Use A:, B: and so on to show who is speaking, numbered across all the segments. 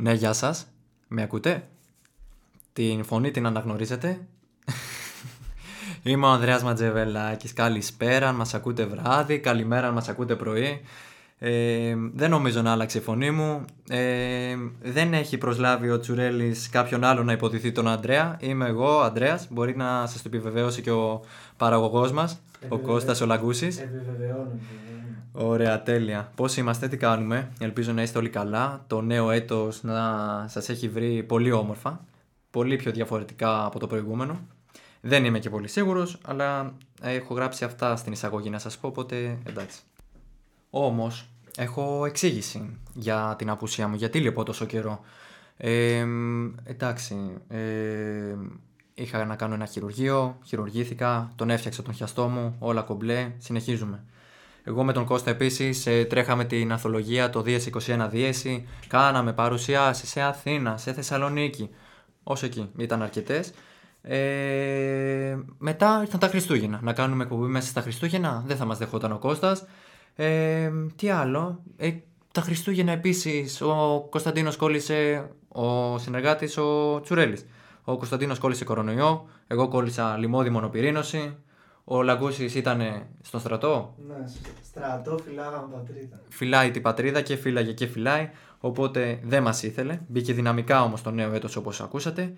A: Ναι, γεια σας. Με ακούτε; Την φωνή την αναγνωρίζετε; Είμαι ο Ανδρέας Ματζεβελάκης. Καλησπέρα, αν μας ακούτε βράδυ, καλημέρα αν μας ακούτε πρωί. Ε, δεν νομίζω να άλλαξε η φωνή μου. Ε, δεν έχει προσλάβει ο Τσουρέλης κάποιον άλλο να υποτιθεί τον Ανδρέα. Είμαι εγώ, ο Ανδρέας. Μπορεί να σας το επιβεβαιώσει και ο παραγωγός μας, ο Κώστας ο Λαγκούσης.
B: Επιβεβαιώνω.
A: Ωραία, τέλεια. Πώς είμαστε, τι κάνουμε; Ελπίζω να είστε όλοι καλά. Το νέο έτος να σας έχει βρει πολύ όμορφα. Πολύ πιο διαφορετικά από το προηγούμενο. Δεν είμαι και πολύ σίγουρος, αλλά έχω γράψει αυτά στην εισαγωγή να σας πω, οπότε εντάξει. Όμως, έχω εξήγηση για την απουσία μου, γιατί λείπω τόσο καιρό; Ε, εντάξει, ε, είχα να κάνω ένα χειρουργείο, χειρουργήθηκα, τον έφτιαξα τον χιαστό μου, όλα κομπλέ, συνεχίζουμε. Εγώ με τον Κώστα επίσης ε, τρέχαμε την αθολογία το 2021 Δίεση. Κάναμε παρουσιάσεις σε Αθήνα, σε Θεσσαλονίκη. Όσο εκεί ήταν αρκετές. Ε, μετά ήρθαν τα Χριστούγεννα. Να κάνουμε εκπομπή μέσα στα Χριστούγεννα. Δεν θα μας δεχόταν ο Κώστας. Ε, τι άλλο. Ε, τα Χριστούγεννα επίσης ο Κωνσταντίνος κόλλησε, ο συνεργάτης ο Τσουρέλης. Ο Κωνσταντίνος κόλλησε κορονοϊό. Εγώ κόλλησα λιμόδι μονοπυρήνωση. Ο Λαγκούσης ήταν στον στρατό;
B: Ναι, στρατό φυλάγαμε πατρίδα.
A: Φυλάει την πατρίδα και φύλαγε και φυλάει. Οπότε δεν μας ήθελε. Μπήκε δυναμικά όμως το νέο έτος όπως ακούσατε.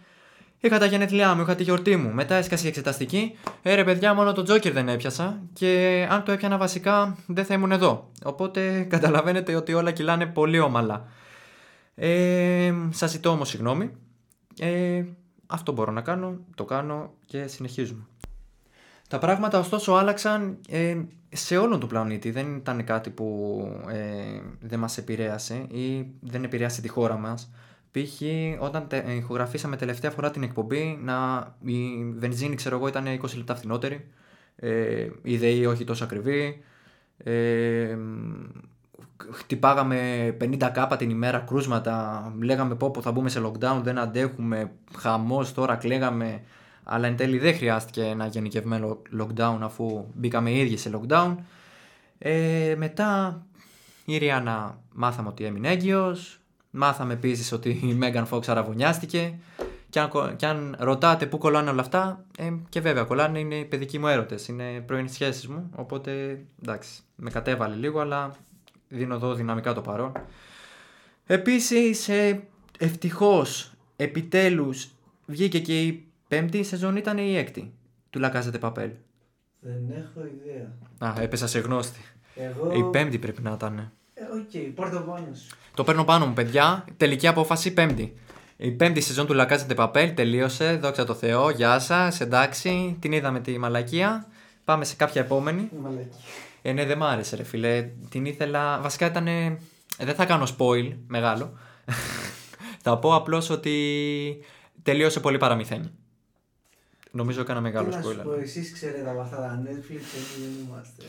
A: Είχα τα γενέθλιά μου, είχα τη γιορτή μου. Μετά έσκασε η εξεταστική. Ε, παιδιά, μόνο το Τζόκερ δεν έπιασα. Και αν το έπιανα βασικά, δεν θα ήμουν εδώ. Οπότε καταλαβαίνετε ότι όλα κυλάνε πολύ ομαλά. Ε, Σας ζητώ όμως συγγνώμη. Ε, αυτό μπορώ να κάνω, το κάνω και συνεχίζουμε. Τα πράγματα ωστόσο άλλαξαν ε, σε όλον τον πλανήτη. Δεν ήταν κάτι που ε, δεν μας επηρέασε ή δεν επηρέασε τη χώρα μας. Π.χ. όταν τε, ηχογραφήσαμε τελευταία φορά την εκπομπή, να, η βενζίνη ξέρω εγώ ήταν 20 λεπτά φθηνότερη, ε, η ΔΕΗ όχι τόσο ακριβή, ε, χτυπάγαμε 50 κάπα την ημέρα κρούσματα, λέγαμε πω, πω θα μπούμε σε lockdown, δεν αντέχουμε, χαμός τώρα κλαίγαμε, αλλά εν τέλει δεν χρειάστηκε ένα γενικευμένο lockdown αφού μπήκαμε οι ίδιοι σε lockdown. Ε, μετά η Ριάννα μάθαμε ότι έμεινε έγκυος, μάθαμε επίσης ότι η Μέγαν Φόξ αραβωνιάστηκε και αν, και αν ρωτάτε πού κολλάνε όλα αυτά, ε, και βέβαια κολλάνε, είναι οι παιδικοί μου έρωτες, είναι πρώην σχέσεις μου, οπότε εντάξει, με κατέβαλε λίγο, αλλά δίνω εδώ δυναμικά το παρόν. Επίσης, ε, ευτυχώς, επιτέλους, βγήκε και η πέμπτη σεζόν ήταν η έκτη του La Casa de Papel.
B: Δεν έχω ιδέα.
A: Α, έπεσα σε γνώστη.
B: Εγώ...
A: Η πέμπτη πρέπει να ήταν.
B: Ε, OK, okay, πάρ' το πάνω σου.
A: Το παίρνω πάνω μου, παιδιά. Τελική απόφαση πέμπτη. Η πέμπτη σεζόν του La Casa de Papel τελείωσε. Δόξα τω Θεώ. Γεια σας. Εντάξει. Την είδαμε τη μαλακία. Πάμε σε κάποια επόμενη.
B: Μαλακή.
A: Ε, ναι, δεν μ' άρεσε, ρε φίλε. Την ήθελα. Βασικά ήταν. ε, δεν θα κάνω spoil μεγάλο. θα πω απλώς ότι τελείωσε πολύ παραμυθένια. Νομίζω έκανα μεγάλο
B: Τι να σου
A: spoiler.
B: πω, εσείς ξέρετε από αυτά τα Netflix, εμείς δεν είμαστε.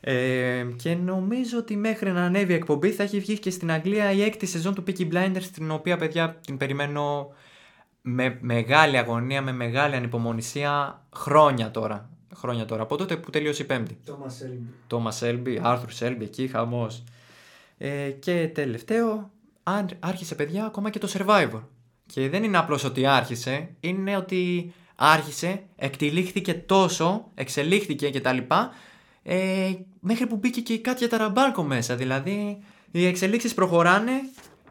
A: Ε, και νομίζω ότι μέχρι να ανέβει η εκπομπή θα έχει βγει και στην Αγγλία η έκτη σεζόν του Peaky Blinders την οποία παιδιά την περιμένω με μεγάλη αγωνία, με μεγάλη ανυπομονησία χρόνια τώρα. Χρόνια τώρα, από τότε που τελείωσε η πέμπτη.
B: Thomas Shelby.
A: Τόμα Σέλμπι, Άρθρου Σέλμπι, εκεί χαμός. Ε, και τελευταίο, αν- άρχισε παιδιά ακόμα και το Survivor. Και δεν είναι απλώς ότι άρχισε, είναι ότι άρχισε, εκτυλίχθηκε τόσο, εξελίχθηκε κτλ. Ε, μέχρι που μπήκε και η Κάτια Ταραμπάρκο μέσα. Δηλαδή, οι εξελίξεις προχωράνε,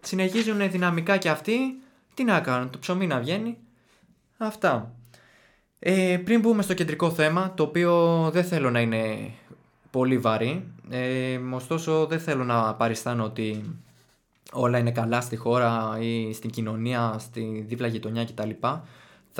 A: συνεχίζουν δυναμικά και αυτοί. Τι να κάνουν, το ψωμί να βγαίνει. Αυτά. Ε, πριν μπούμε στο κεντρικό θέμα, το οποίο δεν θέλω να είναι πολύ βαρύ, ε, ωστόσο δεν θέλω να παριστάνω ότι όλα είναι καλά στη χώρα ή στην κοινωνία, στη δίπλα γειτονιά κτλ.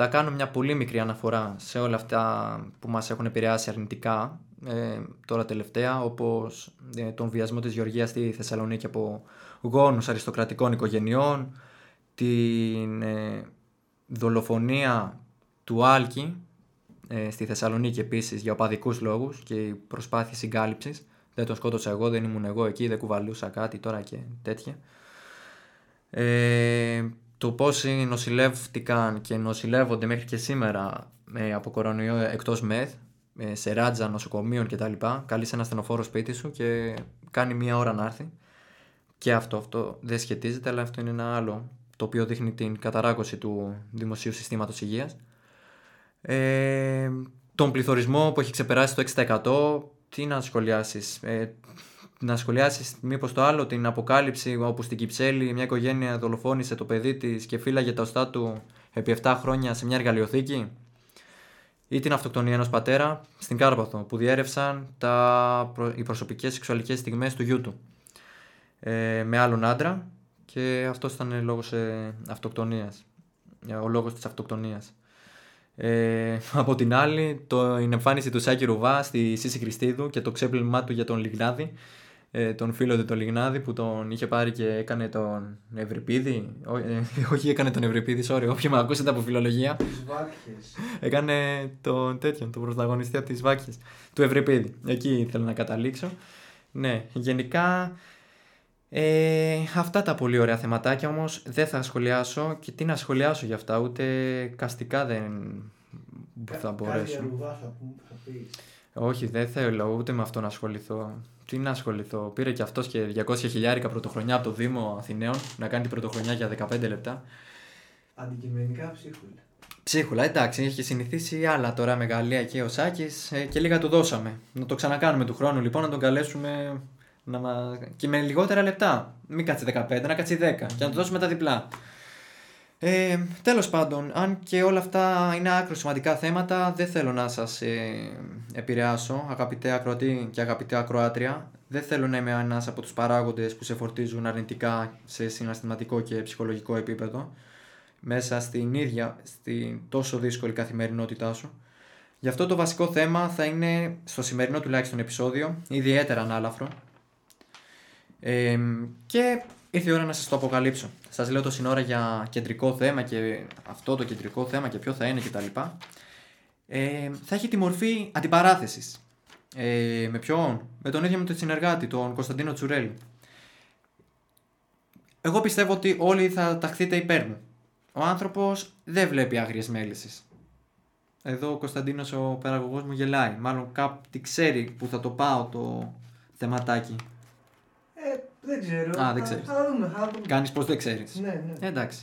A: Θα κάνω μια πολύ μικρή αναφορά σε όλα αυτά που μας έχουν επηρεάσει αρνητικά ε, τώρα τελευταία, όπως ε, τον βιασμό της Γεωργίας στη Θεσσαλονίκη από γόνους αριστοκρατικών οικογενειών, την ε, δολοφονία του Άλκη ε, στη Θεσσαλονίκη επίσης για οπαδικούς λόγους και η προσπάθεια συγκάλυψης. Δεν τον σκότωσα εγώ, δεν ήμουν εγώ εκεί, δεν κουβαλούσα κάτι τώρα και τέτοια. Ε, το πόσοι νοσηλεύτηκαν και νοσηλεύονται μέχρι και σήμερα ε, από κορονοϊό εκτός ΜΕΘ, ε, σε ράτζα νοσοκομείων κτλ. Καλείς ένα στενοφόρο σπίτι σου και κάνει μία ώρα να έρθει. και αυτό, αυτό δεν σχετίζεται, αλλά αυτό είναι ένα άλλο το οποίο δείχνει την καταράκωση του δημοσίου συστήματος υγείας. Ε, τον πληθωρισμό που έχει ξεπεράσει το 6%, τι να σχολιάσεις. Ε, να σχολιάσεις μήπως το άλλο, την αποκάλυψη όπου στην Κυψέλη μια οικογένεια δολοφόνησε το παιδί της και φύλαγε τα οστά του επί 7 χρόνια σε μια εργαλειοθήκη; Ή την αυτοκτονία ενός πατέρα στην Κάρπαθο που διέρευσαν τα, οι προσωπικές σεξουαλικές στιγμές του γιού του ε, με άλλον άντρα και αυτός ήταν λόγος ε, αυτοκτονίας, ο λόγος της αυτοκτονίας. Ε, από την άλλη, το, η εμφάνιση του Σάκη Ρουβά στη Σύση Χριστίδου και το ξέπλυμά του για τον Λιγνάδη, ε, τον φίλο του τον Λιγνάδη που τον είχε πάρει και έκανε τον Ευρυπίδη. Ό, ε, όχι, έκανε τον Ευρυπίδη, sorry, όποιοι με ακούσετε από φιλολογία.
B: Τις βάκχες.
A: έκανε τον τέτοιον, τον πρωταγωνιστή από τις Βάκχες, του Ευρυπίδη. Εκεί θέλω να καταλήξω. Ναι, γενικά ε, αυτά τα πολύ ωραία θεματάκια όμως δεν θα σχολιάσω και τι να σχολιάσω για αυτά ούτε καστικά δεν θα μπορέσω.
B: Κάτι ρουβά θα, πούμε- θα πεις.
A: Όχι δεν θέλω ούτε με αυτό να ασχοληθώ. Τι να ασχοληθώ; Πήρε και αυτός και 200 χιλιάρικα πρωτοχρονιά από το Δήμο Αθηναίων να κάνει την πρωτοχρονιά για 15 λεπτά.
B: Αντικειμενικά ψίχουλα.
A: Ψίχουλα, εντάξει, έχει συνηθίσει άλλα τώρα με Γαλλία και ο Σάκης ε, και λίγα του δώσαμε. Να το ξανακάνουμε του χρόνου λοιπόν, να τον καλέσουμε να μα... και με λιγότερα λεπτά. Μην κάτσει 15, να κάτσει 10 και να του δώσουμε τα διπλά. Ε, τέλος πάντων, αν και όλα αυτά είναι άκρο σημαντικά θέματα, δεν θέλω να σας ε, επηρεάσω, αγαπητέ ακροατή και αγαπητέ ακροάτρια. Δεν θέλω να είμαι ένας από τους παράγοντες που σε φορτίζουν αρνητικά σε συναισθηματικό και ψυχολογικό επίπεδο μέσα στην ίδια, στην τόσο δύσκολη καθημερινότητά σου. Γι' αυτό το βασικό θέμα θα είναι στο σημερινό τουλάχιστον επεισόδιο, ιδιαίτερα ανάλαφρο. Ε, και ήρθε η ώρα να σας το αποκαλύψω. Σας λέω το σύνορα για κεντρικό θέμα και αυτό το κεντρικό θέμα και ποιο θα είναι κτλ. Ε, θα έχει τη μορφή αντιπαράθεσης. Ε, με ποιον; Με τον ίδιο με τον συνεργάτη, τον Κωνσταντίνο Τσουρέλη. Εγώ πιστεύω ότι όλοι θα ταχθείτε υπέρ μου. Ο άνθρωπος δεν βλέπει άγριες μέλισσες. Εδώ ο Κωνσταντίνος ο παραγωγός μου γελάει. Μάλλον κάτι ξέρει που θα το πάω το θεματάκι.
B: Ε, δεν ξέρω.
A: Α, δεν
B: Θα-
A: ξέρεις.
B: Θα δούμε, θα δούμε.
A: Κάνεις πως δεν ξέρεις.
B: Ναι, ναι.
A: Εντάξει.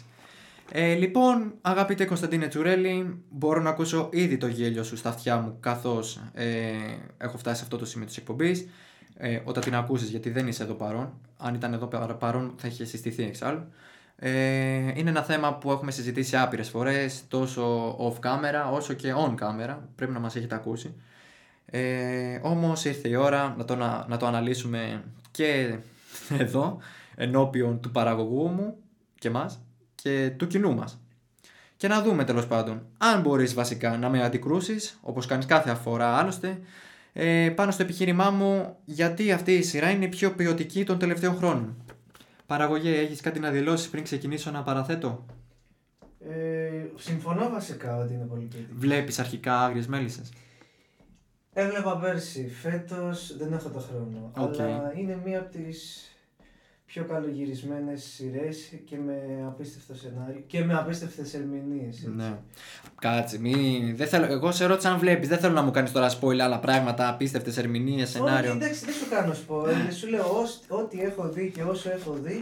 A: Ε, λοιπόν, αγαπητέ Κωνσταντίνε Τσουρέλη, μπορώ να ακούσω ήδη το γέλιο σου στα αυτιά μου καθώς ε, έχω φτάσει σε αυτό το σημείο της εκπομπής. Ε, όταν την ακούσεις, γιατί δεν είσαι εδώ παρόν. Αν ήταν εδώ παρα- παρόν θα είχε συστηθεί εξάλλου. Ε, είναι ένα θέμα που έχουμε συζητήσει άπειρες φορές, τόσο off camera όσο και on camera. Πρέπει να μας έχετε ακούσει. Ε, όμως ήρθε η ώρα να το, να, να το αναλύσουμε και εδώ, ενώπιον του παραγωγού μου και μας και του κοινού μας. Και να δούμε τέλος πάντων αν μπορείς βασικά να με αντικρούσεις, όπως κάνεις κάθε φορά άλλωστε, ε, πάνω στο επιχείρημά μου γιατί αυτή η σειρά είναι η πιο ποιοτική των τελευταίων χρόνων. Παραγωγέ, έχεις κάτι να δηλώσεις πριν ξεκινήσω να παραθέτω;
B: Ε, συμφωνώ βασικά ότι είναι πολύ κριτική.
A: Βλέπεις αρχικά άγριες μέλισσες.
B: Έβλεπα πέρσι. Φέτος δεν έχω το χρόνο.
A: Οκ.
B: Αλλά είναι μία από τις πιο καλογυρισμένες σειρές και με απίστευτο σενάριο και με απίστευτες ερμηνείες.
A: Ναι. Κάτσε, μη... δεν θέλω... εγώ σε ρώτησα αν βλέπεις, δεν θέλω να μου κάνεις τώρα spoil άλλα πράγματα, απίστευτες ερμηνείες, σενάριο.
B: Όχι, εντάξει, δεν σου κάνω spoiler. σου λέω ως- ό,τι έχω δει και όσο έχω δει.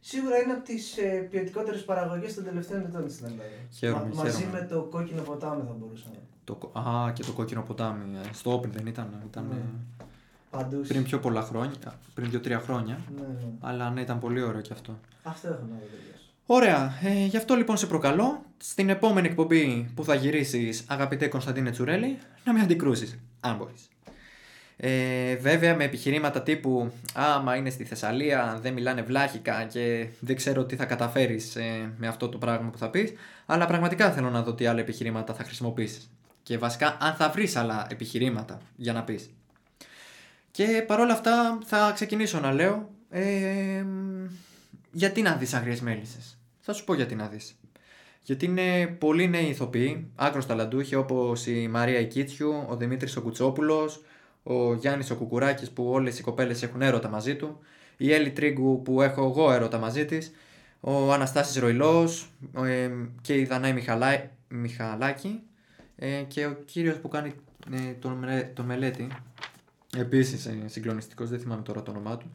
B: Σίγουρα είναι από τις ε, ποιοτικότερες παραγωγές των τελευταίων ετών στην Ελλάδα.
A: Χαίρομαι,
B: μαζί
A: χαίρομαι.
B: με το κόκκινο ποτάμι θα μπορούσαμε.
A: Το... κο- Α, και το κόκκινο ποτάμι. ε, Στο Open δεν ήταν. ήταν
B: Ναι.
A: ε,
B: Παντού.
A: πριν πιο πολλά χρόνια. Πριν δύο-τρία χρόνια.
B: Ναι, ναι.
A: Αλλά ναι, ήταν πολύ ωραίο και αυτό.
B: Αυτό έχω να δω τελειώσω.
A: Ωραία. Ε, γι' αυτό λοιπόν σε προκαλώ στην επόμενη εκπομπή που θα γυρίσεις, αγαπητέ Κωνσταντίνε Τσουρέλη, να με αντικρούσεις. Αν μπορείς. Ε, βέβαια με επιχειρήματα τύπου άμα είναι στη Θεσσαλία δεν μιλάνε βλάχικα και δεν ξέρω τι θα καταφέρεις ε, με αυτό το πράγμα που θα πεις αλλά πραγματικά θέλω να δω τι άλλα επιχειρήματα θα χρησιμοποιήσεις και βασικά αν θα βρεις άλλα επιχειρήματα για να πεις και παρόλα αυτά θα ξεκινήσω να λέω ε, γιατί να δεις αγριές μέλισσες; Θα σου πω γιατί να δεις. Γιατί είναι πολλοί νέοι ηθοποιοί, άκρος ταλαντούχοι όπως η Μαρία Οικίτσιου, ο Δημήτρης ο Κουτσόπουλος, ο Γιάννης ο Κουκουράκης που όλες οι κοπέλες έχουν έρωτα μαζί του, η Έλλη Τρίγκου που έχω εγώ έρωτα μαζί της, ο Αναστάσης Ροϊλός ε, και η Δανάη Μιχαλά... Μιχαλάκη ε, και ο κύριος που κάνει ε, τον, μελέ- τον μελέτη, επίσης ε, συγκλονιστικός, δεν θυμάμαι τώρα το όνομά του.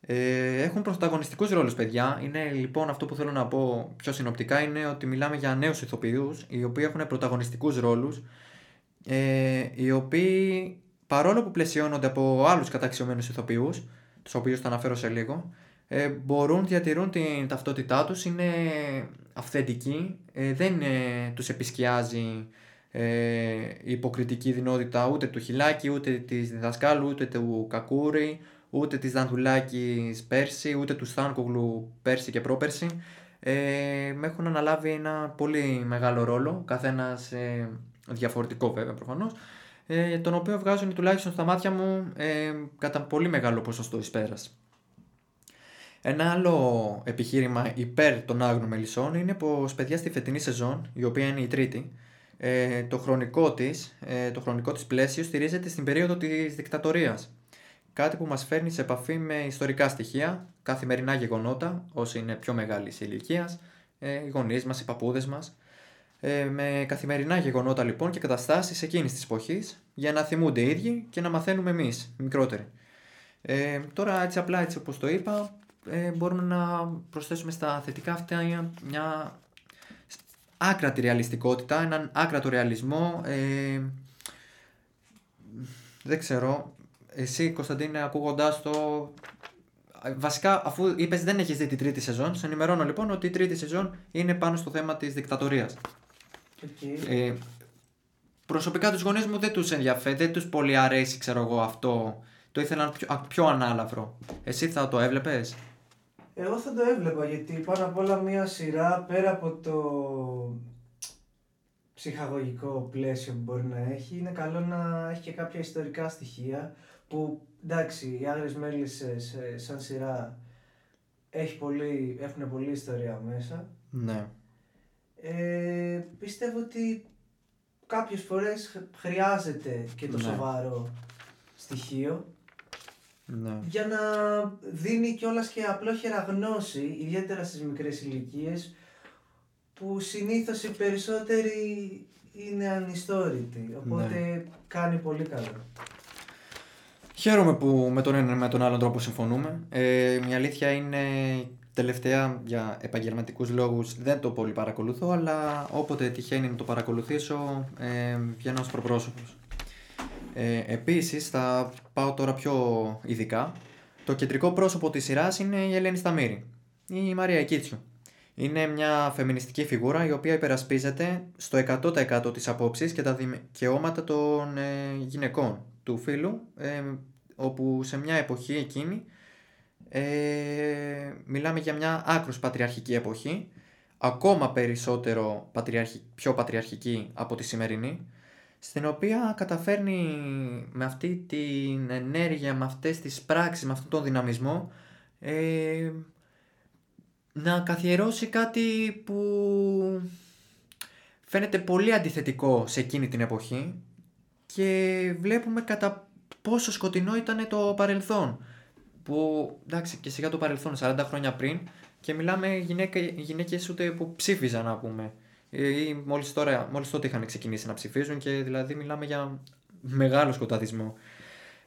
A: Ε, έχουν πρωταγωνιστικούς ρόλους παιδιά. Είναι λοιπόν αυτό που θέλω να πω πιο συνοπτικά είναι ότι μιλάμε για νέους ηθοποιούς οι οποίοι έχουν πρωταγωνιστικούς ρόλους ε, οι οποίοι παρόλο που πλαισιώνονται από άλλους καταξιωμένους ηθοποιούς τους οποίους θα αναφέρω σε λίγο ε, μπορούν, διατηρούν την ταυτότητά τους, είναι αυθεντικοί, ε, δεν ε, τους επισκιάζει ε, η υποκριτική δυνότητα ούτε του Χιλάκη, ούτε της διδασκάλου, ούτε του Κακούρη, ούτε της Δανδουλάκης πέρσι, ούτε του Στάνκογλου πέρσι και πρόπερσι. Ε, με έχουν αναλάβει ένα πολύ μεγάλο ρόλο, καθένας ε, διαφορετικό βέβαια προφανώς, ε, τον οποίο βγάζουν τουλάχιστον στα μάτια μου ε, κατά πολύ μεγάλο ποσοστό εις πέρας. Ένα άλλο επιχείρημα υπέρ των άγνων μελισσών είναι πως παιδιά στη φετινή σεζόν, η οποία είναι η τρίτη, ε, το, χρονικό της, ε, το χρονικό της πλαίσιο στηρίζεται στην περίοδο της δικτατορίας. Κάτι που μας φέρνει σε επαφή με ιστορικά στοιχεία, καθημερινά γεγονότα, όσοι είναι πιο μεγάλη ηλικίας, ε, οι γονείς μας, οι παππούδες μας, ε, με καθημερινά γεγονότα λοιπόν και καταστάσεις εκείνης της εποχής για να θυμούνται οι ίδιοι και να μαθαίνουμε εμείς, μικρότεροι. Ε, τώρα έτσι απλά έτσι όπως το είπα ε, μπορούμε να προσθέσουμε στα θετικά αυτά μια άκρατη ρεαλιστικότητα, έναν άκρατο ρεαλισμό. Ε, δεν ξέρω, εσύ Κωνσταντίνε ακούγοντάς το... Βασικά, αφού είπες δεν έχεις δει την τρίτη σεζόν, σε ενημερώνω λοιπόν ότι η τρίτη σεζόν είναι πάνω στο θέμα της δικτατορίας.
B: Okay.
A: Ε, προσωπικά τους γονείς μου δεν τους ενδιαφέρει, δεν τους πολύ αρέσει, ξέρω εγώ αυτό. Το ήθελαν πιο, πιο ανάλαφρο. Εσύ θα το έβλεπες;
B: Εγώ θα το έβλεπα γιατί πάνω απ' όλα μια σειρά πέρα από το ψυχαγωγικό πλαίσιο που μπορεί να έχει είναι καλό να έχει και κάποια ιστορικά στοιχεία που εντάξει οι Άγριες Μέλισσες σαν σειρά έχει πολύ, έχουν πολλή ιστορία μέσα.
A: Ναι.
B: Ε, πιστεύω ότι κάποιες φορές χρειάζεται και το
A: Ναι.
B: σοβαρό στοιχείο
A: ναι.
B: για να δίνει κιόλας και απλόχερα γνώση, ιδιαίτερα στις μικρές ηλικίες, που συνήθως οι περισσότεροι είναι ανιστόρητοι, οπότε κάνει πολύ καλό.
A: Χαίρομαι που με τον ένα ή με τον άλλον τρόπο συμφωνούμε. Ε, μια αλήθεια είναι τελευταία για επαγγελματικούς λόγους δεν το πολύ παρακολουθώ, αλλά όποτε τυχαίνει να το παρακολουθήσω ε, βγαίνω ως προπρόσωπος. Ε, επίσης θα πάω τώρα πιο ειδικά. Το κεντρικό πρόσωπο της σειράς είναι η Ελένη Σταμύρη, η Μαρία Κίτσιου. Είναι μια φεμινιστική φιγούρα η οποία υπερασπίζεται στο 100% τις απόψεις και τα δικαιώματα των ε, γυναικών του φίλου, ε, όπου σε μια εποχή εκείνη ε, μιλάμε για μια άκρος πατριαρχική εποχή, ακόμα περισσότερο πατριαρχη, πιο πατριαρχική από τη σημερινή, στην οποία καταφέρνει με αυτή την ενέργεια, με αυτές τις πράξεις, με αυτόν τον δυναμισμό ε, να καθιερώσει κάτι που φαίνεται πολύ αντιθετικό σε εκείνη την εποχή και βλέπουμε κατά πόσο σκοτεινό ήταν το παρελθόν που εντάξει και σιγά το παρελθόν 40 χρόνια πριν και μιλάμε γυναίκα, γυναίκες ούτε που ψήφιζαν να πούμε ή μόλις, τώρα, μόλις τότε είχαν ξεκινήσει να ψηφίζουν και δηλαδή μιλάμε για μεγάλο σκοταδισμό.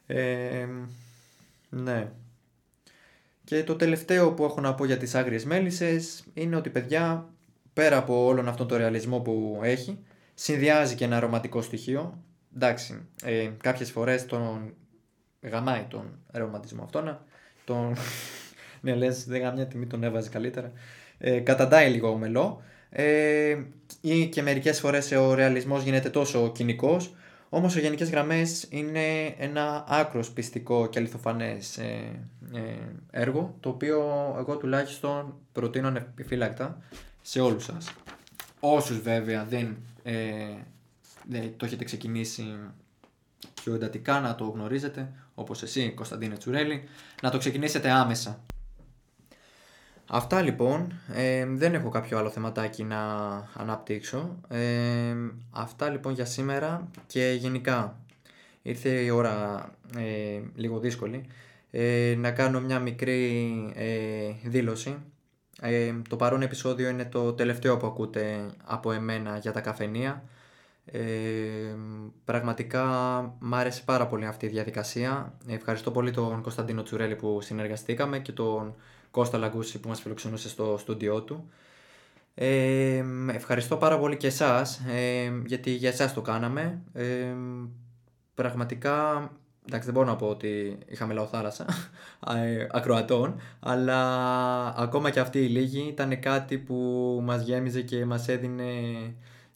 A: Ε, ναι. Και το τελευταίο που έχω να πω για τις άγριες μέλισσες είναι ότι παιδιά πέρα από όλον αυτόν τον ρεαλισμό που έχει συνδυάζει και ένα ρομαντικό στοιχείο. Εντάξει, ε, κάποιες φορές τον γαμάει τον ρομαντισμό αυτόν. Τον... ναι λες δεν γαμιά τιμή τον έβαζε καλύτερα. Ε, καταντάει λίγο ομελό. Ε, ή και μερικές φορές ο ρεαλισμός γίνεται τόσο κοινικός όμως σε γενικές γραμμές είναι ένα άκρος πιστικό και αληθοφανές ε, ε, έργο το οποίο εγώ τουλάχιστον προτείνω ανεπιφύλακτα σε όλους σας. Όσους βέβαια δεν, ε, δεν το έχετε ξεκινήσει πιο εντατικά να το γνωρίζετε όπως εσύ Κωνσταντίνε Τσουρέλη να το ξεκινήσετε άμεσα. Αυτά λοιπόν, ε, δεν έχω κάποιο άλλο θεματάκι να αναπτύξω. Ε, αυτά λοιπόν για σήμερα και γενικά ήρθε η ώρα ε, λίγο δύσκολη ε, να κάνω μια μικρή ε, δήλωση. το παρόν επεισόδιο είναι το τελευταίο που ακούτε από εμένα για τα καφενεία. Ε, πραγματικά μ' άρεσε πάρα πολύ αυτή η διαδικασία. Ευχαριστώ πολύ τον Κωνσταντίνο Τσουρέλη που συνεργαστήκαμε και τον Κώστα Λαγκούση που μας φιλοξενούσε στο στούντιό του. Ε, ευχαριστώ πάρα πολύ και εσάς, ε, γιατί για εσάς το κάναμε. Ε, πραγματικά, εντάξει δεν μπορώ να πω ότι είχαμε λαοθάλασσα ε, ακροατών, αλλά ακόμα και αυτή η λίγη ήταν κάτι που μας γέμιζε και μας έδινε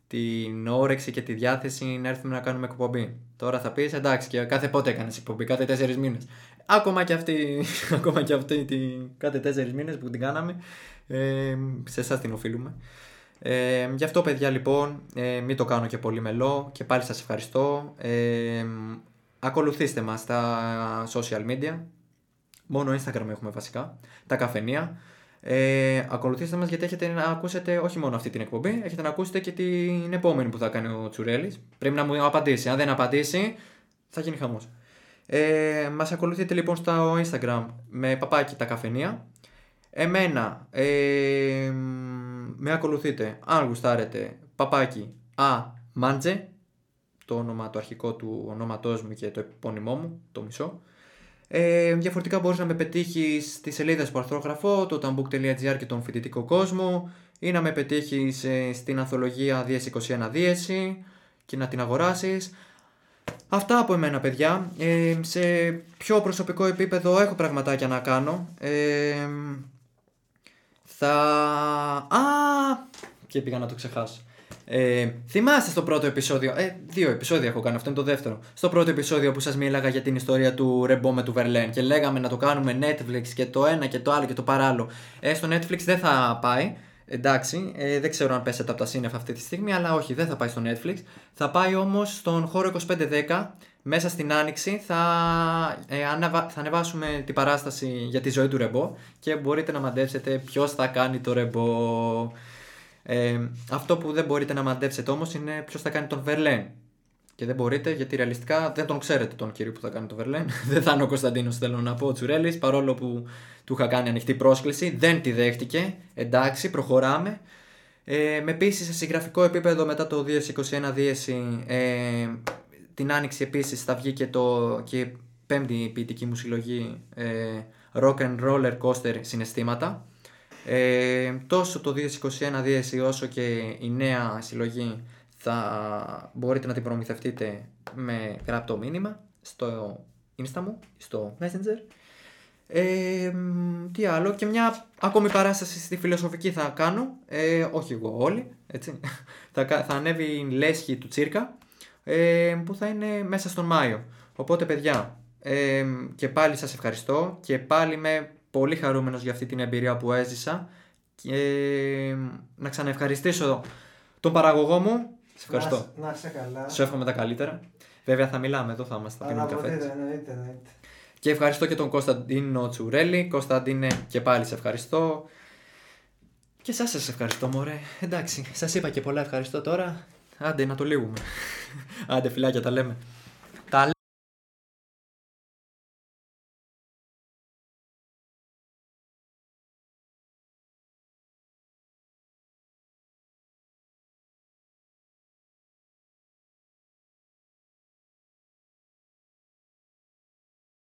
A: την όρεξη και τη διάθεση να έρθουμε να κάνουμε εκπομπή. Τώρα θα πεις εντάξει και κάθε πότε έκανες εκπομπή, κάθε τέσσερις μήνες. Ακόμα και αυτή, ακόμα και αυτή την, κάθε τέσσερις μήνες που την κάναμε, ε, σε εσάς την οφείλουμε. Ε, γι' αυτό παιδιά λοιπόν, ε, μην το κάνω και πολύ μελό και πάλι σας ευχαριστώ. Ε, ακολουθήστε μας στα social media, μόνο Instagram έχουμε βασικά, τα καφενεία. Ε, ακολουθήστε μας γιατί έχετε να ακούσετε όχι μόνο αυτή την εκπομπή, έχετε να ακούσετε και την επόμενη που θα κάνει ο Τσουρέλης. Πρέπει να μου απαντήσει. Αν δεν απαντήσει, θα γίνει χαμός. Ε, μας ακολουθείτε λοιπόν στο Instagram με παπάκι τα καφενεία. Εμένα ε, με ακολουθείτε αν γουστάρετε παπάκι α μάντζε το όνομα το αρχικό του ονόματός μου και το επώνυμό μου, το μισό. Ε, διαφορετικά μπορείς να με πετύχεις στις σελίδες που αρθρογραφώ, το tambook.gr και τον φοιτητικό κόσμο ή να με πετύχεις ε, στην ανθολογία Δίεση 21 Δίεση και να την αγοράσεις. Αυτά από εμένα παιδιά. Ε, σε πιο προσωπικό επίπεδο έχω πραγματάκια να κάνω. Ε, θα... Α! Και πήγα να το ξεχάσω. Ε, θυμάστε στο πρώτο επεισόδιο, ε, δύο επεισόδια έχω κάνει, αυτό είναι το δεύτερο. Στο πρώτο επεισόδιο που σας μίλαγα για την ιστορία του Ρεμπό με του Βερλέν και λέγαμε να το κάνουμε Netflix και το ένα και το άλλο και το παράλληλο. Ε, στο Netflix δεν θα πάει. Εντάξει, ε, δεν ξέρω αν πέσετε από τα σύννεφα αυτή τη στιγμή, αλλά όχι, δεν θα πάει στο Netflix. Θα πάει όμως στον χώρο 2510. Μέσα στην άνοιξη θα, ε, ανεβα... θα ανεβάσουμε την παράσταση για τη ζωή του Ρεμπό και μπορείτε να μαντέψετε ποιος θα κάνει το Ρεμπό. Ε, αυτό που δεν μπορείτε να μαντέψετε όμως είναι ποιος θα κάνει τον Βερλέν. Και δεν μπορείτε γιατί ρεαλιστικά δεν τον ξέρετε τον κύριο που θα κάνει τον Βερλέν. δεν θα είναι ο Κωνσταντίνος, θέλω να πω, ο Τσουρέλης, παρόλο που του είχα κάνει ανοιχτή πρόσκληση. Δεν τη δέχτηκε. Εντάξει, προχωράμε. Ε, με επίση σε συγγραφικό επίπεδο μετά το 2021 δίεση, ε, την άνοιξη επίσης θα βγει και, το, και πέμπτη ποιητική μου συλλογή ε, Rock and Roller Coaster Συναισθήματα ε, τόσο το 2021 δίεση όσο και η νέα συλλογή θα μπορείτε να την προμηθευτείτε με γραπτό μήνυμα στο Insta μου, στο Messenger. Ε, τι άλλο και μια ακόμη παράσταση στη φιλοσοφική θα κάνω, ε, όχι εγώ όλοι, έτσι. θα, θα ανέβει η λέσχη του Τσίρκα ε, που θα είναι μέσα στον Μάιο. Οπότε παιδιά, ε, και πάλι σας ευχαριστώ και πάλι με πολύ χαρούμενος για αυτή την εμπειρία που έζησα και να ξαναευχαριστήσω τον παραγωγό μου. Σε ευχαριστώ.
B: Να, σε καλά.
A: Σου εύχομαι τα καλύτερα. Βέβαια θα μιλάμε εδώ, θα είμαστε, θα πίνουμε
B: καφέ. Εννοείται, εννοείται.
A: Και ευχαριστώ και τον Κωνσταντίνο Τσουρέλη. Κωνσταντίνε και πάλι σε ευχαριστώ. Και εσάς σας ευχαριστώ μωρέ. Εντάξει, σας είπα και πολλά ευχαριστώ τώρα. Άντε να το λύγουμε. Άντε φιλάκια τα λέμε.